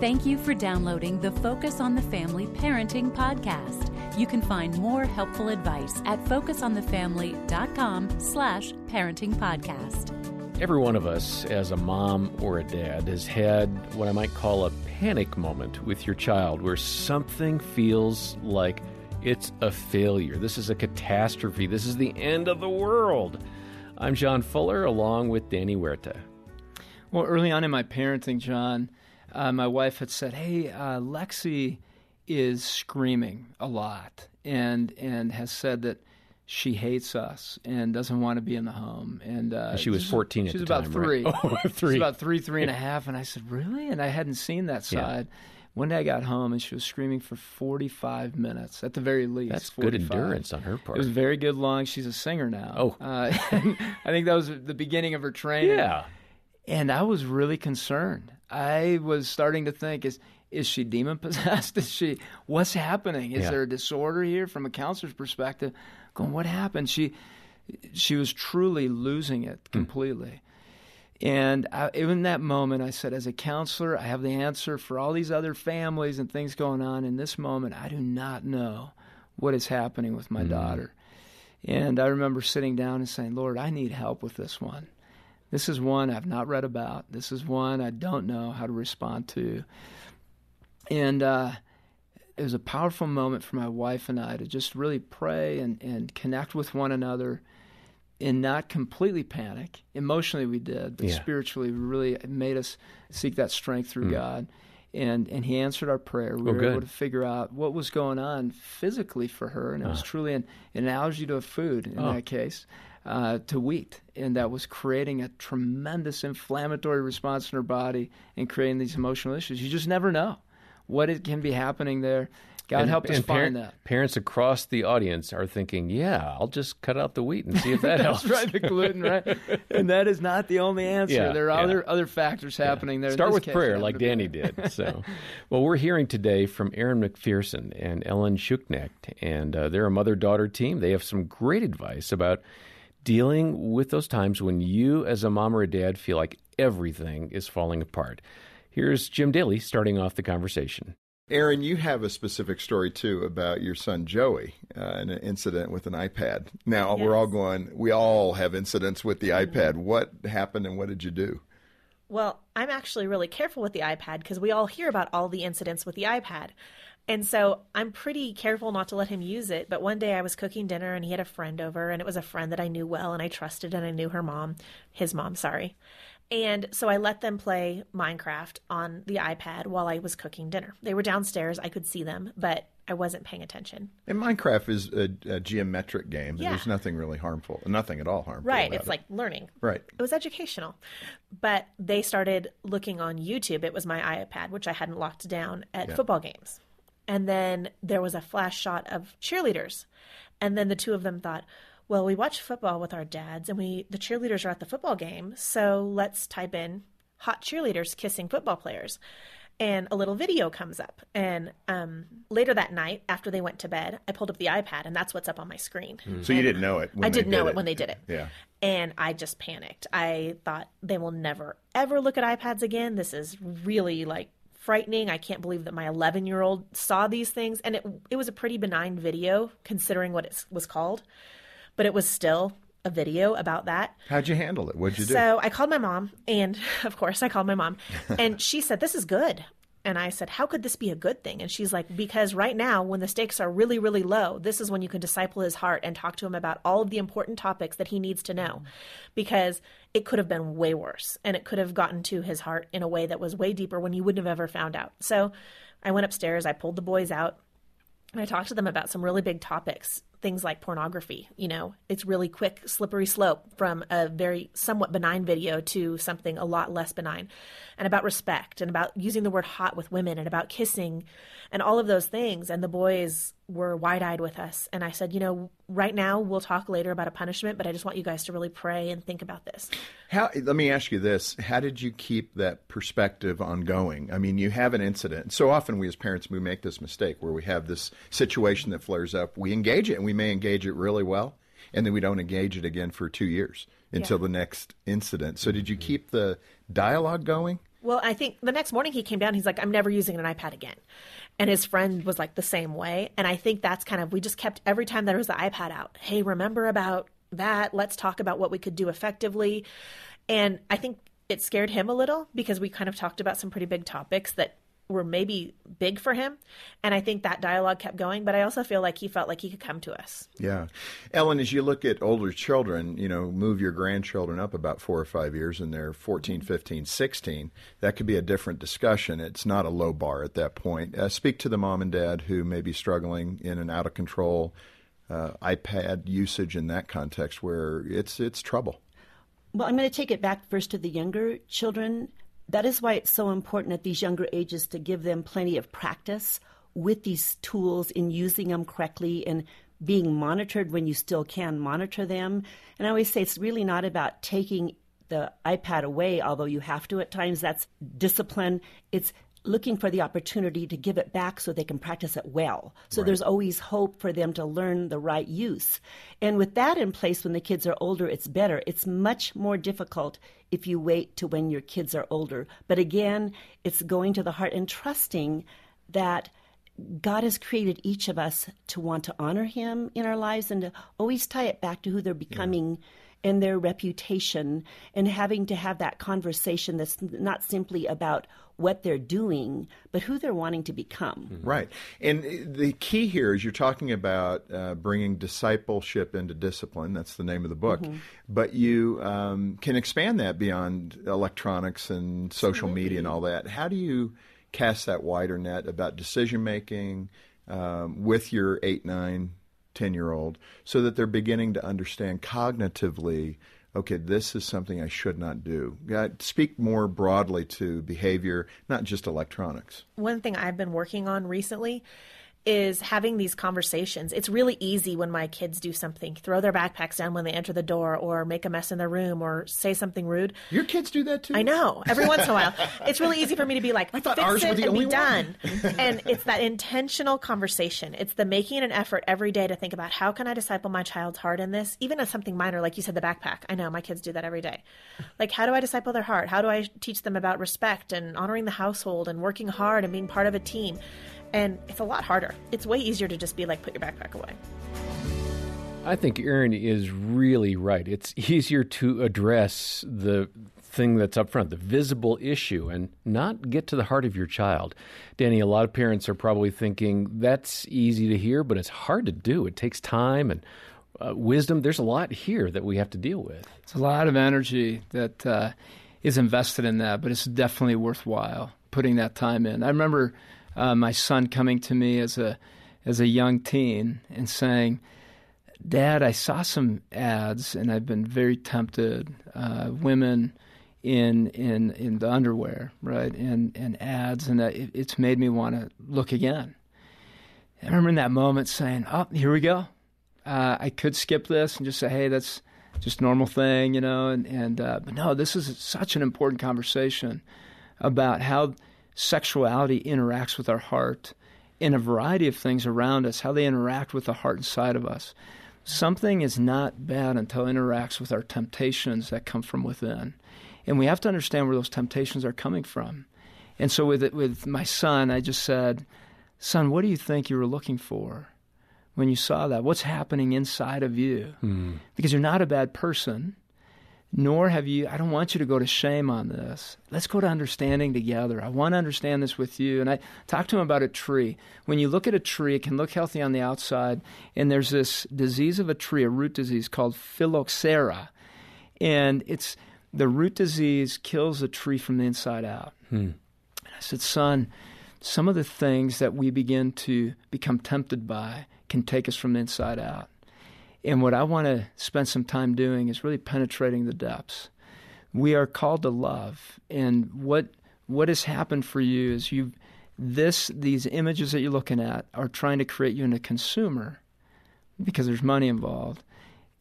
Thank you for downloading the Focus on the Family Parenting Podcast. You can find more helpful advice at focusonthefamily.com slash parenting podcast. Every one of us, as a mom or a dad, has had what I might call a panic moment with your child where something feels like it's a failure. This is a catastrophe. This is the end of the world. I'm John Fuller along with Danny Huerta. Well, early on in my parenting, John, uh, my wife had said, "Hey, uh, Lexi is screaming a lot, and and has said that she hates us and doesn't want to be in the home." And uh, she was 14 She was about time, three. right? Oh, three. She was about three, three and a half. And I said, "Really?" And I hadn't seen that side. Yeah. One day I got home and she was screaming for 45 minutes at the very least. That's good endurance on her part. It was very good long. She's a singer now. Oh. Uh, I think that was the beginning of her training. yeah. And I was really concerned. I was starting to think is is she demon possessed? Is she what's happening? Is Yeah. there a disorder here from a counselor's perspective? Going, what happened? She she was truly losing it Hmm. completely. And I, in that moment, I said, as a counselor, I have the answer for all these other families and things going on. In this moment, I do not know what is happening with my daughter. And I remember sitting down and saying, Lord, I need help with this one. This is one I've not read about. This is one I don't know how to respond to. And uh, it was a powerful moment for my wife and I to just really pray and, and connect with one another and not completely panic. Emotionally, we did, but Yeah. spiritually, really it made us seek that strength through God. And, and he answered our prayer. We Oh, were good. able to figure out what was going on physically for her, and it was truly an, an allergy to a food in Oh. that case, uh, to wheat, and that was creating a tremendous inflammatory response in her body and creating these emotional issues. You just never know what it can be happening there. God And- helped us find that. Parents across the audience are thinking, "Yeah, I'll just cut out the wheat and see if that helps." Right, the gluten, right? And that is not the only answer. Yeah, there are yeah. other other factors happening there. Start with case, prayer, like Danny did. So, well, we're hearing today from Erin MacPherson and Ellen Schuknecht, and uh, they're a mother-daughter team. They have some great advice about dealing with those times when you, as a mom or a dad, feel like everything is falling apart. Here's Jim Daly starting off the conversation. Erin, you have a specific story too about your son Joey uh, and an incident with an iPad. Now we're all going. We all have incidents with the iPad. What happened and what did you do? Well, I'm actually really careful with the iPad because we all hear about all the incidents with the iPad. And so I'm pretty careful not to let him use it. But one day I was cooking dinner and he had a friend over, and it was a friend that I knew well and I trusted, and I knew her mom, his mom, sorry. And so I let them play Minecraft on the iPad while I was cooking dinner. They were downstairs, I could see them, but I wasn't paying attention. And Minecraft is a, a geometric game. Yeah. There's nothing really harmful, nothing at all harmful. Right. It's it. like learning. right. It was educational. But they started looking on YouTube. It was my iPad, which I hadn't locked down at football games. And then there was a flash shot of cheerleaders. And then the two of them thought, well, we watch football with our dads and we the cheerleaders are at the football game, so let's type in hot cheerleaders kissing football players. And a little video comes up. And um, later that night, after they went to bed, I pulled up the iPad, and that's what's up on my screen. So you didn't know it. When I didn't know did it when they did it. Yeah. And I just panicked. I thought they will never, ever look at iPads again. This is really like frightening. I can't believe that my 11 year old saw these things. And it, it was a pretty benign video considering what it was called, but it was still a video about that. How'd you handle it? What'd you do? So I called my mom, and of course, I called my mom, and she said, This is good. And I said, How could this be a good thing? And she's like, Because right now, when the stakes are really, really low, this is when you can disciple his heart and talk to him about all of the important topics that he needs to know. Because it could have been way worse, and it could have gotten to his heart in a way that was way deeper when you wouldn't have ever found out. So I went upstairs, I pulled the boys out, and I talked to them about some really big topics, things like pornography. You know, it's really quick, slippery slope from a very somewhat benign video to something a lot less benign, and about respect and about using the word hot with women and about kissing and all of those things. And the boys were wide eyed with us. And I said, you know, right now we'll talk later about a punishment, but I just want you guys to really pray and think about this. How? Let me ask you this: How did you keep that perspective ongoing? I mean, you have an incident. So often, we as parents we make this mistake where we have this situation that flares up. We engage it, and we may engage it really well, and then we don't engage it again for two years until the next incident. So, did you mm-hmm. keep the dialogue going? Well, I think the next morning he came down, he's like, I'm never using an iPad again. And his friend was like the same way. And I think that's kind of, we just kept every time there was the iPad out, hey, remember about that? Let's talk about what we could do effectively. And I think it scared him a little because we kind of talked about some pretty big topics that were maybe big for him. And I think that dialogue kept going, but I also feel like he felt like he could come to us. Yeah. Ellen, as you look at older children, you know, move your grandchildren up about four or five years and they're 14, 15, 16, that could be a different discussion. It's not a low bar at that point. Uh, speak to the mom and dad who may be struggling in an out of control uh, iPad usage in that context where it's, it's trouble. Well, I'm going to take it back first to the younger children that is why it's so important at these younger ages to give them plenty of practice with these tools in using them correctly and being monitored when you still can monitor them. And I always say it's really not about taking the iPad away, although you have to at times. That's discipline. It's looking for the opportunity to give it back so they can practice it well. So right. there's always hope for them to learn the right use. And with that in place, when the kids are older, it's better. It's much more difficult if you wait to when your kids are older. But again, it's going to the heart and trusting that God has created each of us to want to honor Him in our lives and to always tie it back to who they're becoming. Yeah and their reputation and having to have that conversation that's not simply about what they're doing, but who they're wanting to become. Mm-hmm. Right. And the key here is you're talking about uh, bringing discipleship into discipline. That's the name of the book. Mm-hmm. But you um, can expand that beyond electronics and social Absolutely. media and all that. How do you cast that wider net about decision making um, with your eight, nine, 10 year old so that they're beginning to understand cognitively okay, this is something I should not do. speak more broadly to behavior, not just electronics. One thing I've been working on recently is having these conversations. It's really easy when my kids do something, throw their backpacks down when they enter the door, or make a mess in their room, or say something rude. Your kids do that too. I know. Every once in a while, it's really easy for me to be like, I thought fix ours it were the and only be done. and it's that intentional conversation. It's the making an effort every day to think about how can I disciple my child's heart in this, even as something minor, like you said, the backpack. I know my kids do that every day. Like, how do I disciple their heart? How do I teach them about respect and honoring the household and working hard and being part of a team? And it's a lot harder. It's way easier to just be like, put your backpack away. I think Erin is really right. It's easier to address the thing that's up front, the visible issue, and not get to the heart of your child. Danny, a lot of parents are probably thinking that's easy to hear, but it's hard to do. It takes time and uh, wisdom. There's a lot here that we have to deal with. It's a lot of energy that uh, is invested in that, but it's definitely worthwhile putting that time in. I remember uh, my son coming to me as a as a young teen and saying, "Dad, I saw some ads and I've been very tempted. Uh, women in in in the underwear, right? And and ads, and it, it's made me want to look again." I remember in that moment saying, "Oh, here we go. Uh, I could skip this and just say, hey, that's." just normal thing, you know, and and uh, but no, this is such an important conversation about how sexuality interacts with our heart in a variety of things around us, how they interact with the heart inside of us. Something is not bad until it interacts with our temptations that come from within. And we have to understand where those temptations are coming from. And so with it, with my son, I just said, "Son, what do you think you were looking for when you saw that? What's happening inside of you? Mm. Because you're not a bad person nor have you, I don't want you to go to shame on this. Let's go to understanding together. I want to understand this with you. And I talked to him about a tree. When you look at a tree, it can look healthy on the outside, and there's this disease of a tree, a root disease called phylloxera. And it's the root disease kills a tree from the inside out. Hmm. And I said, son, some of the things that we begin to become tempted by can take us from the inside out. And what I want to spend some time doing is really penetrating the depths. We are called to love, and what what has happened for you is you this these images that you're looking at are trying to create you into a consumer because there's money involved.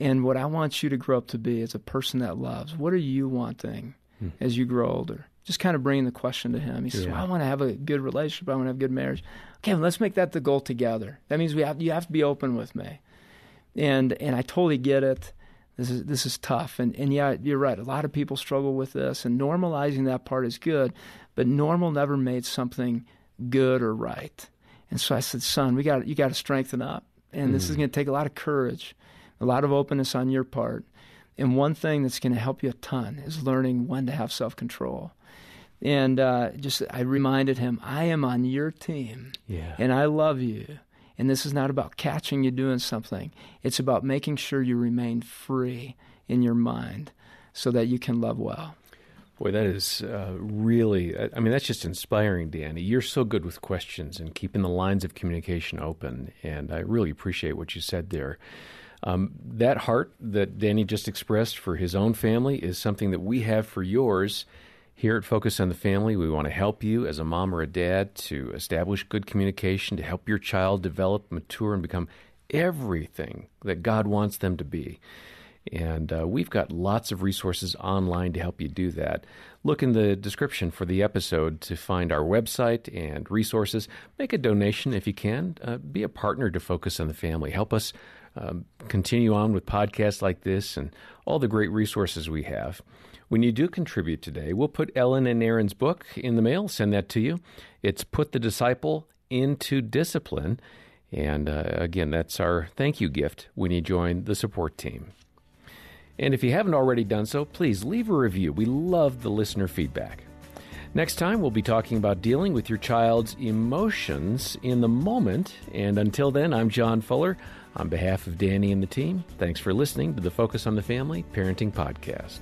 And what I want you to grow up to be is a person that loves. What are you wanting hmm. as you grow older? Just kind of bringing the question to him. He says, yeah. well, "I want to have a good relationship. I want to have a good marriage." Okay, well, let's make that the goal together. That means we have you have to be open with me and and I totally get it this is this is tough. And and yeah, you're right. A lot of people struggle with this, and normalizing that part is good, but normal never made something good or right. And so I said, son, we got you got to strengthen up, and mm. this is mm. going to take a lot of courage, a lot of openness on your part. And one thing that's going to help you a ton is learning when to have self control. And uh, just I reminded him, I am on your team, yeah. and I love you. And this is not about catching you doing something. It's about making sure you remain free in your mind so that you can love well. Boy, that is uh, really, I mean, that's just inspiring, Danny. You're so good with questions and keeping the lines of communication open. And I really appreciate what you said there. Um, that heart that Danny just expressed for his own family is something that we have for yours. Here at Focus on the Family, we want to help you as a mom or a dad to establish good communication, to help your child develop, mature, and become everything that God wants them to be. And uh, we've got lots of resources online to help you do that. Look in the description for the episode to find our website and resources. Make a donation if you can. Uh, be a partner to Focus on the Family. Help us um, continue on with podcasts like this and all the great resources we have. When you do contribute today, we'll put Ellen and Erin's book in the mail, send that to you. It's Put the Disciple into Discipline. And uh, again, that's our thank you gift when you join the support team. And if you haven't already done so, please leave a review. We love the listener feedback. Next time, we'll be talking about dealing with your child's emotions in the moment. And until then, I'm John Fuller. On behalf of Danny and the team, thanks for listening to the Focus on the Family Parenting Podcast.